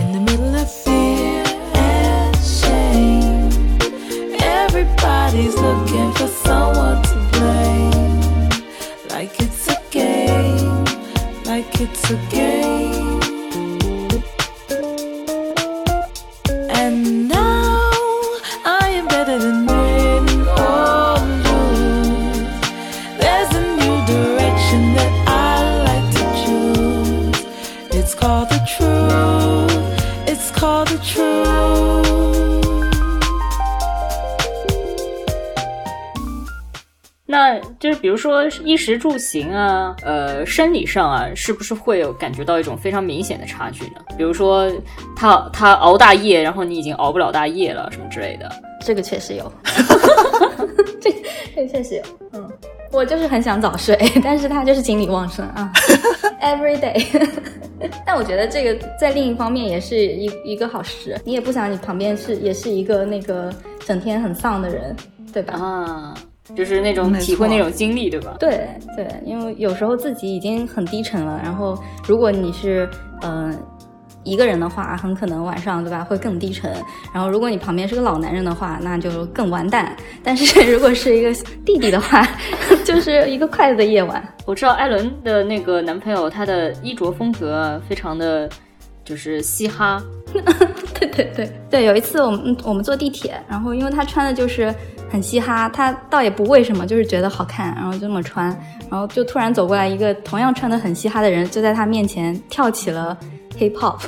In the middle of fear and shame. Everybody's looking for someone to blame. Like it's a game. Like it's a game. 那就是比如说衣食住行啊，呃，生理上啊，是不是会有感觉到一种非常明显的差距呢？比如说他他熬大夜，然后你已经熬不了大夜了，什么之类的。这个确实有，这 这个确实有，嗯，我就是很想早睡，但是他就是精力旺盛啊，every day。但我觉得这个在另一方面也是一一个好事，你也不想你旁边是也是一个那个整天很丧的人，对吧？啊，就是那种体会那种经历，对吧？对对，因为有时候自己已经很低沉了，然后如果你是嗯。一个人的话，很可能晚上对吧会更低沉。然后如果你旁边是个老男人的话，那就更完蛋。但是如果是一个弟弟的话，就是一个快乐的夜晚。我知道艾伦的那个男朋友，他的衣着风格非常的，就是嘻哈。对对对对，有一次我们我们坐地铁，然后因为他穿的就是很嘻哈，他倒也不为什么，就是觉得好看，然后就这么穿，然后就突然走过来一个同样穿的很嘻哈的人，就在他面前跳起了。Hip Hop，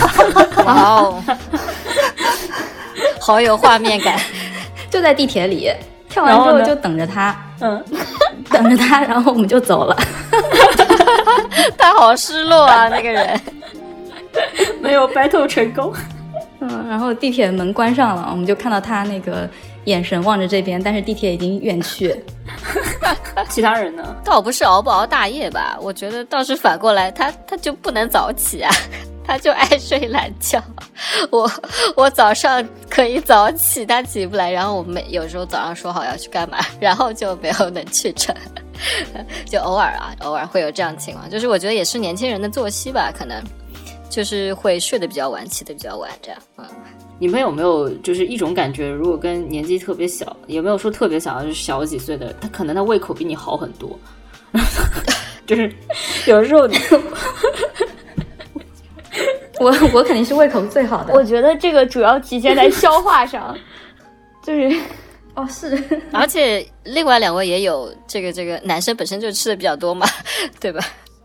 哇哦，好有画面感！就在地铁里跳完之后就等着他，嗯，等着他，然后我们就走了。他好失落啊，那个人没有 battle 成功。嗯，然后地铁门关上了，我们就看到他那个眼神望着这边，但是地铁已经远去。其他人呢？倒不是熬不熬大夜吧，我觉得倒是反过来，他他就不能早起啊，他就爱睡懒觉。我我早上可以早起，他起不来，然后我们有时候早上说好要去干嘛，然后就没有能去成，就偶尔啊，偶尔会有这样情况，就是我觉得也是年轻人的作息吧，可能。就是会睡得比较晚，起得比较晚，这样。嗯，你们有没有就是一种感觉，如果跟年纪特别小，有没有说特别小，就是小几岁的，他可能他胃口比你好很多，就是有时候，我我肯定是胃口最好的。我觉得这个主要体现在消化上，就是哦是，而且另外两位也有这个这个男生本身就吃的比较多嘛，对吧？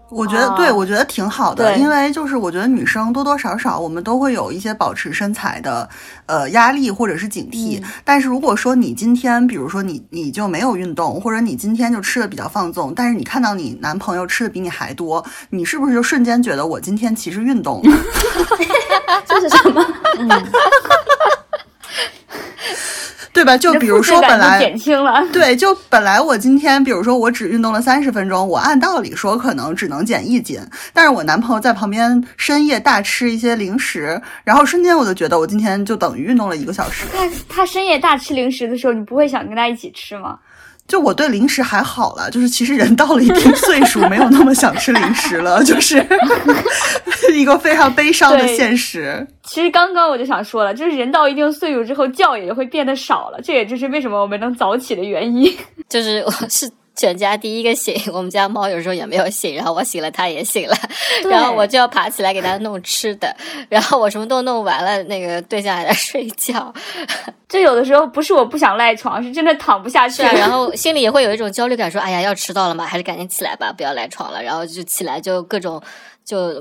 我觉得对，我觉得挺好的，因为就是我觉得女生多多少少我们都会有一些保持身材的呃压力或者是警惕。但是如果说你今天，比如说你你就没有运动，或者你今天就吃的比较放纵，但是你看到你男朋友吃的比你还多，你是不是就瞬间觉得我今天其实运动了？这是什么？对吧？就比如说，本来减轻了。对，就本来我今天，比如说我只运动了三十分钟，我按道理说可能只能减一斤，但是我男朋友在旁边深夜大吃一些零食，然后瞬间我就觉得我今天就等于运动了一个小时。他他深夜大吃零食的时候，你不会想跟他一起吃吗？就我对零食还好了，就是其实人到了一定岁数，没有那么想吃零食了，就是 一个非常悲伤的现实。其实刚刚我就想说了，就是人到一定岁数之后，觉也会变得少了，这也就是为什么我们能早起的原因。就是我是。全家第一个醒，我们家猫有时候也没有醒，然后我醒了，它也醒了，然后我就要爬起来给它弄吃的，然后我什么都弄完了，那个对象还在睡觉。就有的时候不是我不想赖床，是真的躺不下去，然后心里也会有一种焦虑感，说哎呀要迟到了嘛，还是赶紧起来吧，不要赖床了，然后就起来就各种。就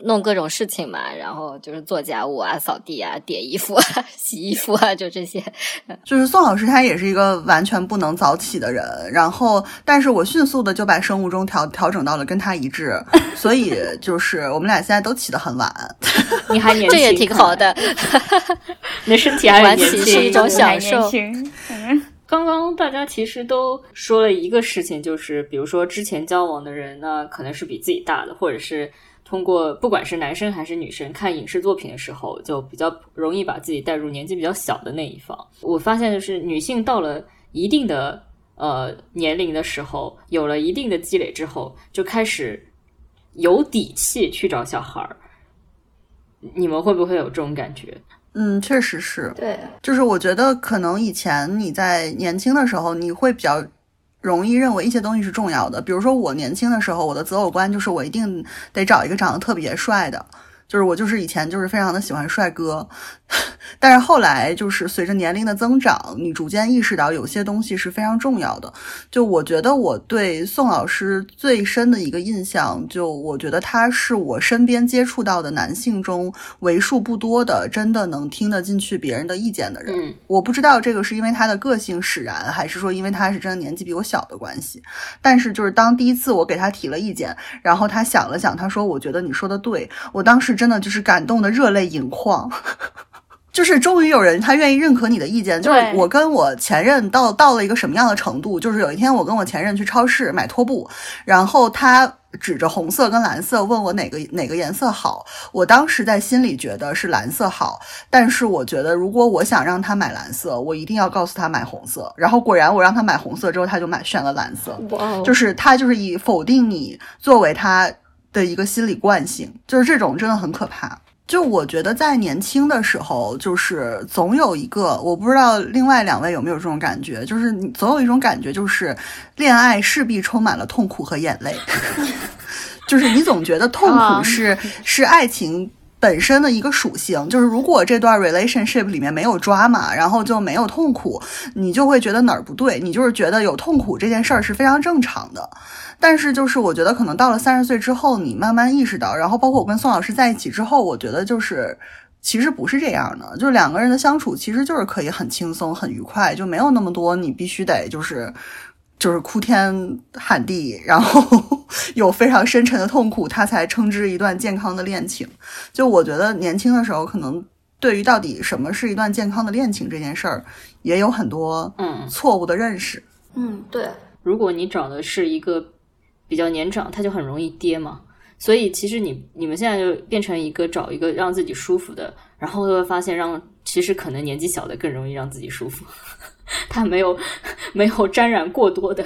弄各种事情嘛，然后就是做家务啊、扫地啊、叠衣服啊、洗衣服啊，就这些。就是宋老师他也是一个完全不能早起的人，然后但是我迅速的就把生物钟调调整到了跟他一致，所以就是我们俩现在都起得很晚。你还年轻，这也挺好的。你的身体还晚起是一种享受。刚刚大家其实都说了一个事情，就是比如说之前交往的人呢，可能是比自己大的，或者是通过不管是男生还是女生看影视作品的时候，就比较容易把自己带入年纪比较小的那一方。我发现就是女性到了一定的呃年龄的时候，有了一定的积累之后，就开始有底气去找小孩儿。你们会不会有这种感觉？嗯，确实是。对，就是我觉得可能以前你在年轻的时候，你会比较容易认为一些东西是重要的。比如说我年轻的时候，我的择偶观就是我一定得找一个长得特别帅的，就是我就是以前就是非常的喜欢帅哥，但是后来就是随着年龄的增长，你逐渐意识到有些东西是非常重要的。就我觉得我对宋老师最深的一个印象，就我觉得他是我身边接触到的男性中为数不多的真的能听得进去别人的意见的人。嗯，我不知道这个是因为他的个性使然，还是说因为他是真的年纪比我小的关系。但是就是当第一次我给他提了意见，然后他想了想，他说：“我觉得你说的对。”我当时真的就是感动的热泪盈眶。就是终于有人他愿意认可你的意见，就是我跟我前任到到了一个什么样的程度？就是有一天我跟我前任去超市买拖布，然后他指着红色跟蓝色问我哪个哪个颜色好，我当时在心里觉得是蓝色好，但是我觉得如果我想让他买蓝色，我一定要告诉他买红色。然后果然我让他买红色之后，他就买选了蓝色。就是他就是以否定你作为他的一个心理惯性，就是这种真的很可怕。就我觉得在年轻的时候，就是总有一个，我不知道另外两位有没有这种感觉，就是你总有一种感觉，就是恋爱势必充满了痛苦和眼泪，就是你总觉得痛苦是、是爱情。本身的一个属性就是，如果这段 relationship 里面没有 drama，然后就没有痛苦，你就会觉得哪儿不对，你就是觉得有痛苦这件事儿是非常正常的。但是就是我觉得可能到了三十岁之后，你慢慢意识到，然后包括我跟宋老师在一起之后，我觉得就是其实不是这样的，就是两个人的相处其实就是可以很轻松、很愉快，就没有那么多你必须得就是就是哭天喊地，然后 有非常深沉的痛苦，他才称之一段健康的恋情。就我觉得年轻的时候，可能对于到底什么是一段健康的恋情这件事儿，也有很多嗯，错误的认识。嗯，对，如果你找的是一个比较年长，他就很容易跌嘛。所以其实你你们现在就变成一个找一个让自己舒服的，然后就会发现让其实可能年纪小的更容易让自己舒服，他没有 没有沾染过多的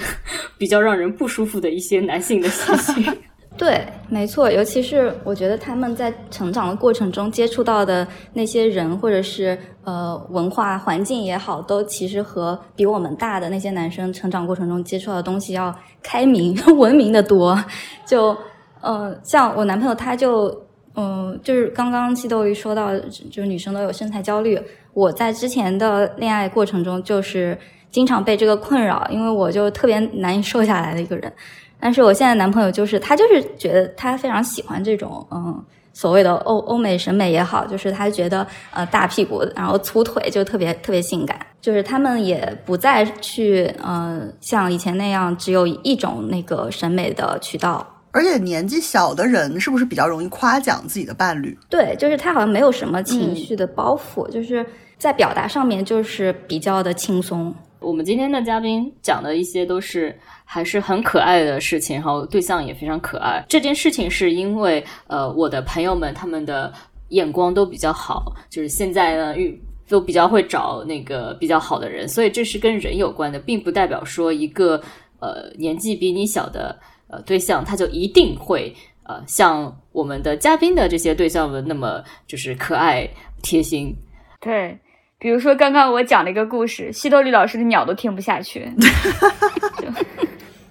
比较让人不舒服的一些男性的习性。对，没错，尤其是我觉得他们在成长的过程中接触到的那些人，或者是呃文化环境也好，都其实和比我们大的那些男生成长过程中接触到的东西要开明、文明的多。就呃，像我男朋友他就嗯、就是刚刚西豆鱼说到，就是女生都有身材焦虑。我在之前的恋爱过程中，就是经常被这个困扰，因为我就特别难以瘦下来的一个人。但是我现在男朋友就是他，就是觉得他非常喜欢这种嗯所谓的欧欧美审美也好，就是他觉得呃大屁股然后粗腿就特别特别性感，就是他们也不再去呃像以前那样只有一种那个审美的渠道。而且年纪小的人是不是比较容易夸奖自己的伴侣？对，就是他好像没有什么情绪的包袱，就是在表达上面就是比较的轻松。我们今天的嘉宾讲的一些都是还是很可爱的事情，然后对象也非常可爱。这件事情是因为呃，我的朋友们他们的眼光都比较好，就是现在呢遇都比较会找那个比较好的人，所以这是跟人有关的，并不代表说一个呃年纪比你小的呃对象他就一定会呃像我们的嘉宾的这些对象们那么就是可爱贴心。对，比如说刚刚我讲了一个故事，西多利老师的鸟都听不下去。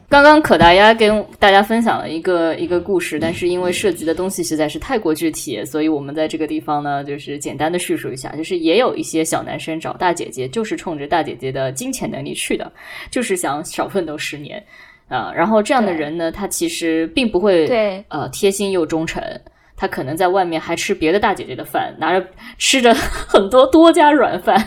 刚刚可达鸭跟大家分享了一个一个故事，但是因为涉及的东西实在是太过具体，所以我们在这个地方呢，就是简单的叙述一下，就是也有一些小男生找大姐姐，就是冲着大姐姐的金钱能力去的，就是想少奋斗十年啊、然后这样的人呢，他其实并不会对呃贴心又忠诚。他可能在外面还吃别的大姐姐的饭，拿着吃着 很多多家软饭，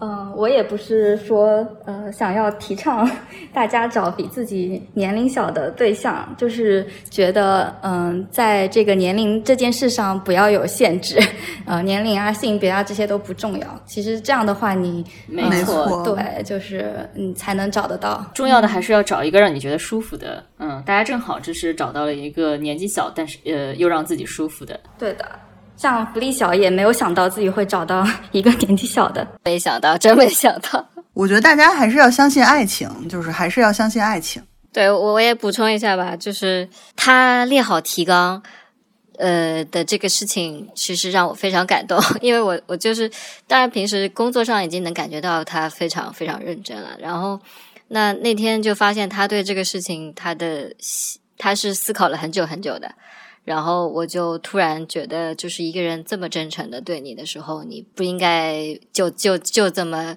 嗯，我也不是说呃想要提倡 大家找比自己年龄小的对象，就是觉得嗯、在这个年龄这件事上不要有限制，呃，年龄啊、性别啊这些都不重要。其实这样的话你，没没错，错对，就是你才能找得到。重要的还是要找一个让你觉得舒服的，嗯，大家正好就是找到了一个年纪小，但是呃又让自己舒服的，对的，像福利小也没有想到自己会找到一个年纪小的。没想到，真没想到。我觉得大家还是要相信爱情，就是还是要相信爱情。对我我也补充一下吧，就是他列好提纲，呃的这个事情，其实让我非常感动，因为我我就是，当然平时工作上已经能感觉到他非常非常认真了，然后那那天就发现他对这个事情他的他是思考了很久很久的，然后我就突然觉得，就是一个人这么真诚的对你的时候，你不应该就就就这么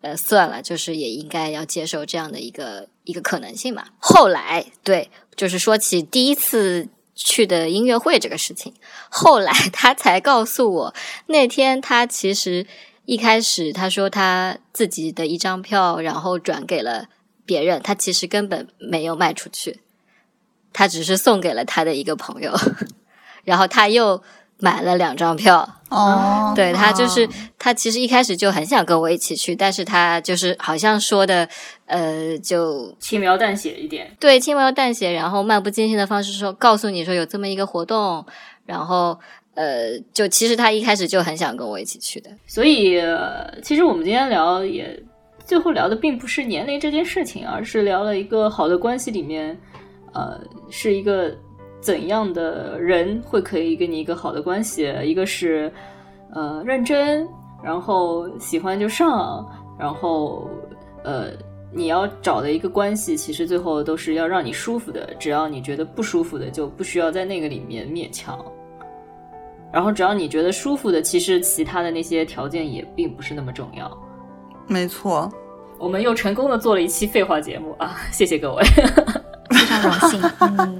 呃算了，就是也应该要接受这样的一个一个可能性嘛。后来对，就是说起第一次去的音乐会这个事情，后来他才告诉我，那天他其实一开始他说他自己的一张票，然后转给了别人，他其实根本没有卖出去。他只是送给了他的一个朋友，然后他又买了两张票。哦，对他就是他其实一开始就很想跟我一起去，但是他就是好像说的，呃，就轻描淡写一点。对轻描淡写，然后漫不经心的方式说告诉你说有这么一个活动，然后呃，就其实他一开始就很想跟我一起去的。所以其实我们今天聊也最后聊的并不是年龄这件事情，而是聊了一个好的关系里面。呃，是一个怎样的人会可以跟你一个好的关系？一个是呃认真，然后喜欢就上，然后呃你要找的一个关系，其实最后都是要让你舒服的。只要你觉得不舒服的，就不需要在那个里面勉强。然后只要你觉得舒服的，其实其他的那些条件也并不是那么重要。没错，我们又成功的做了一期废话节目啊！谢谢各位。非常荣幸，嗯，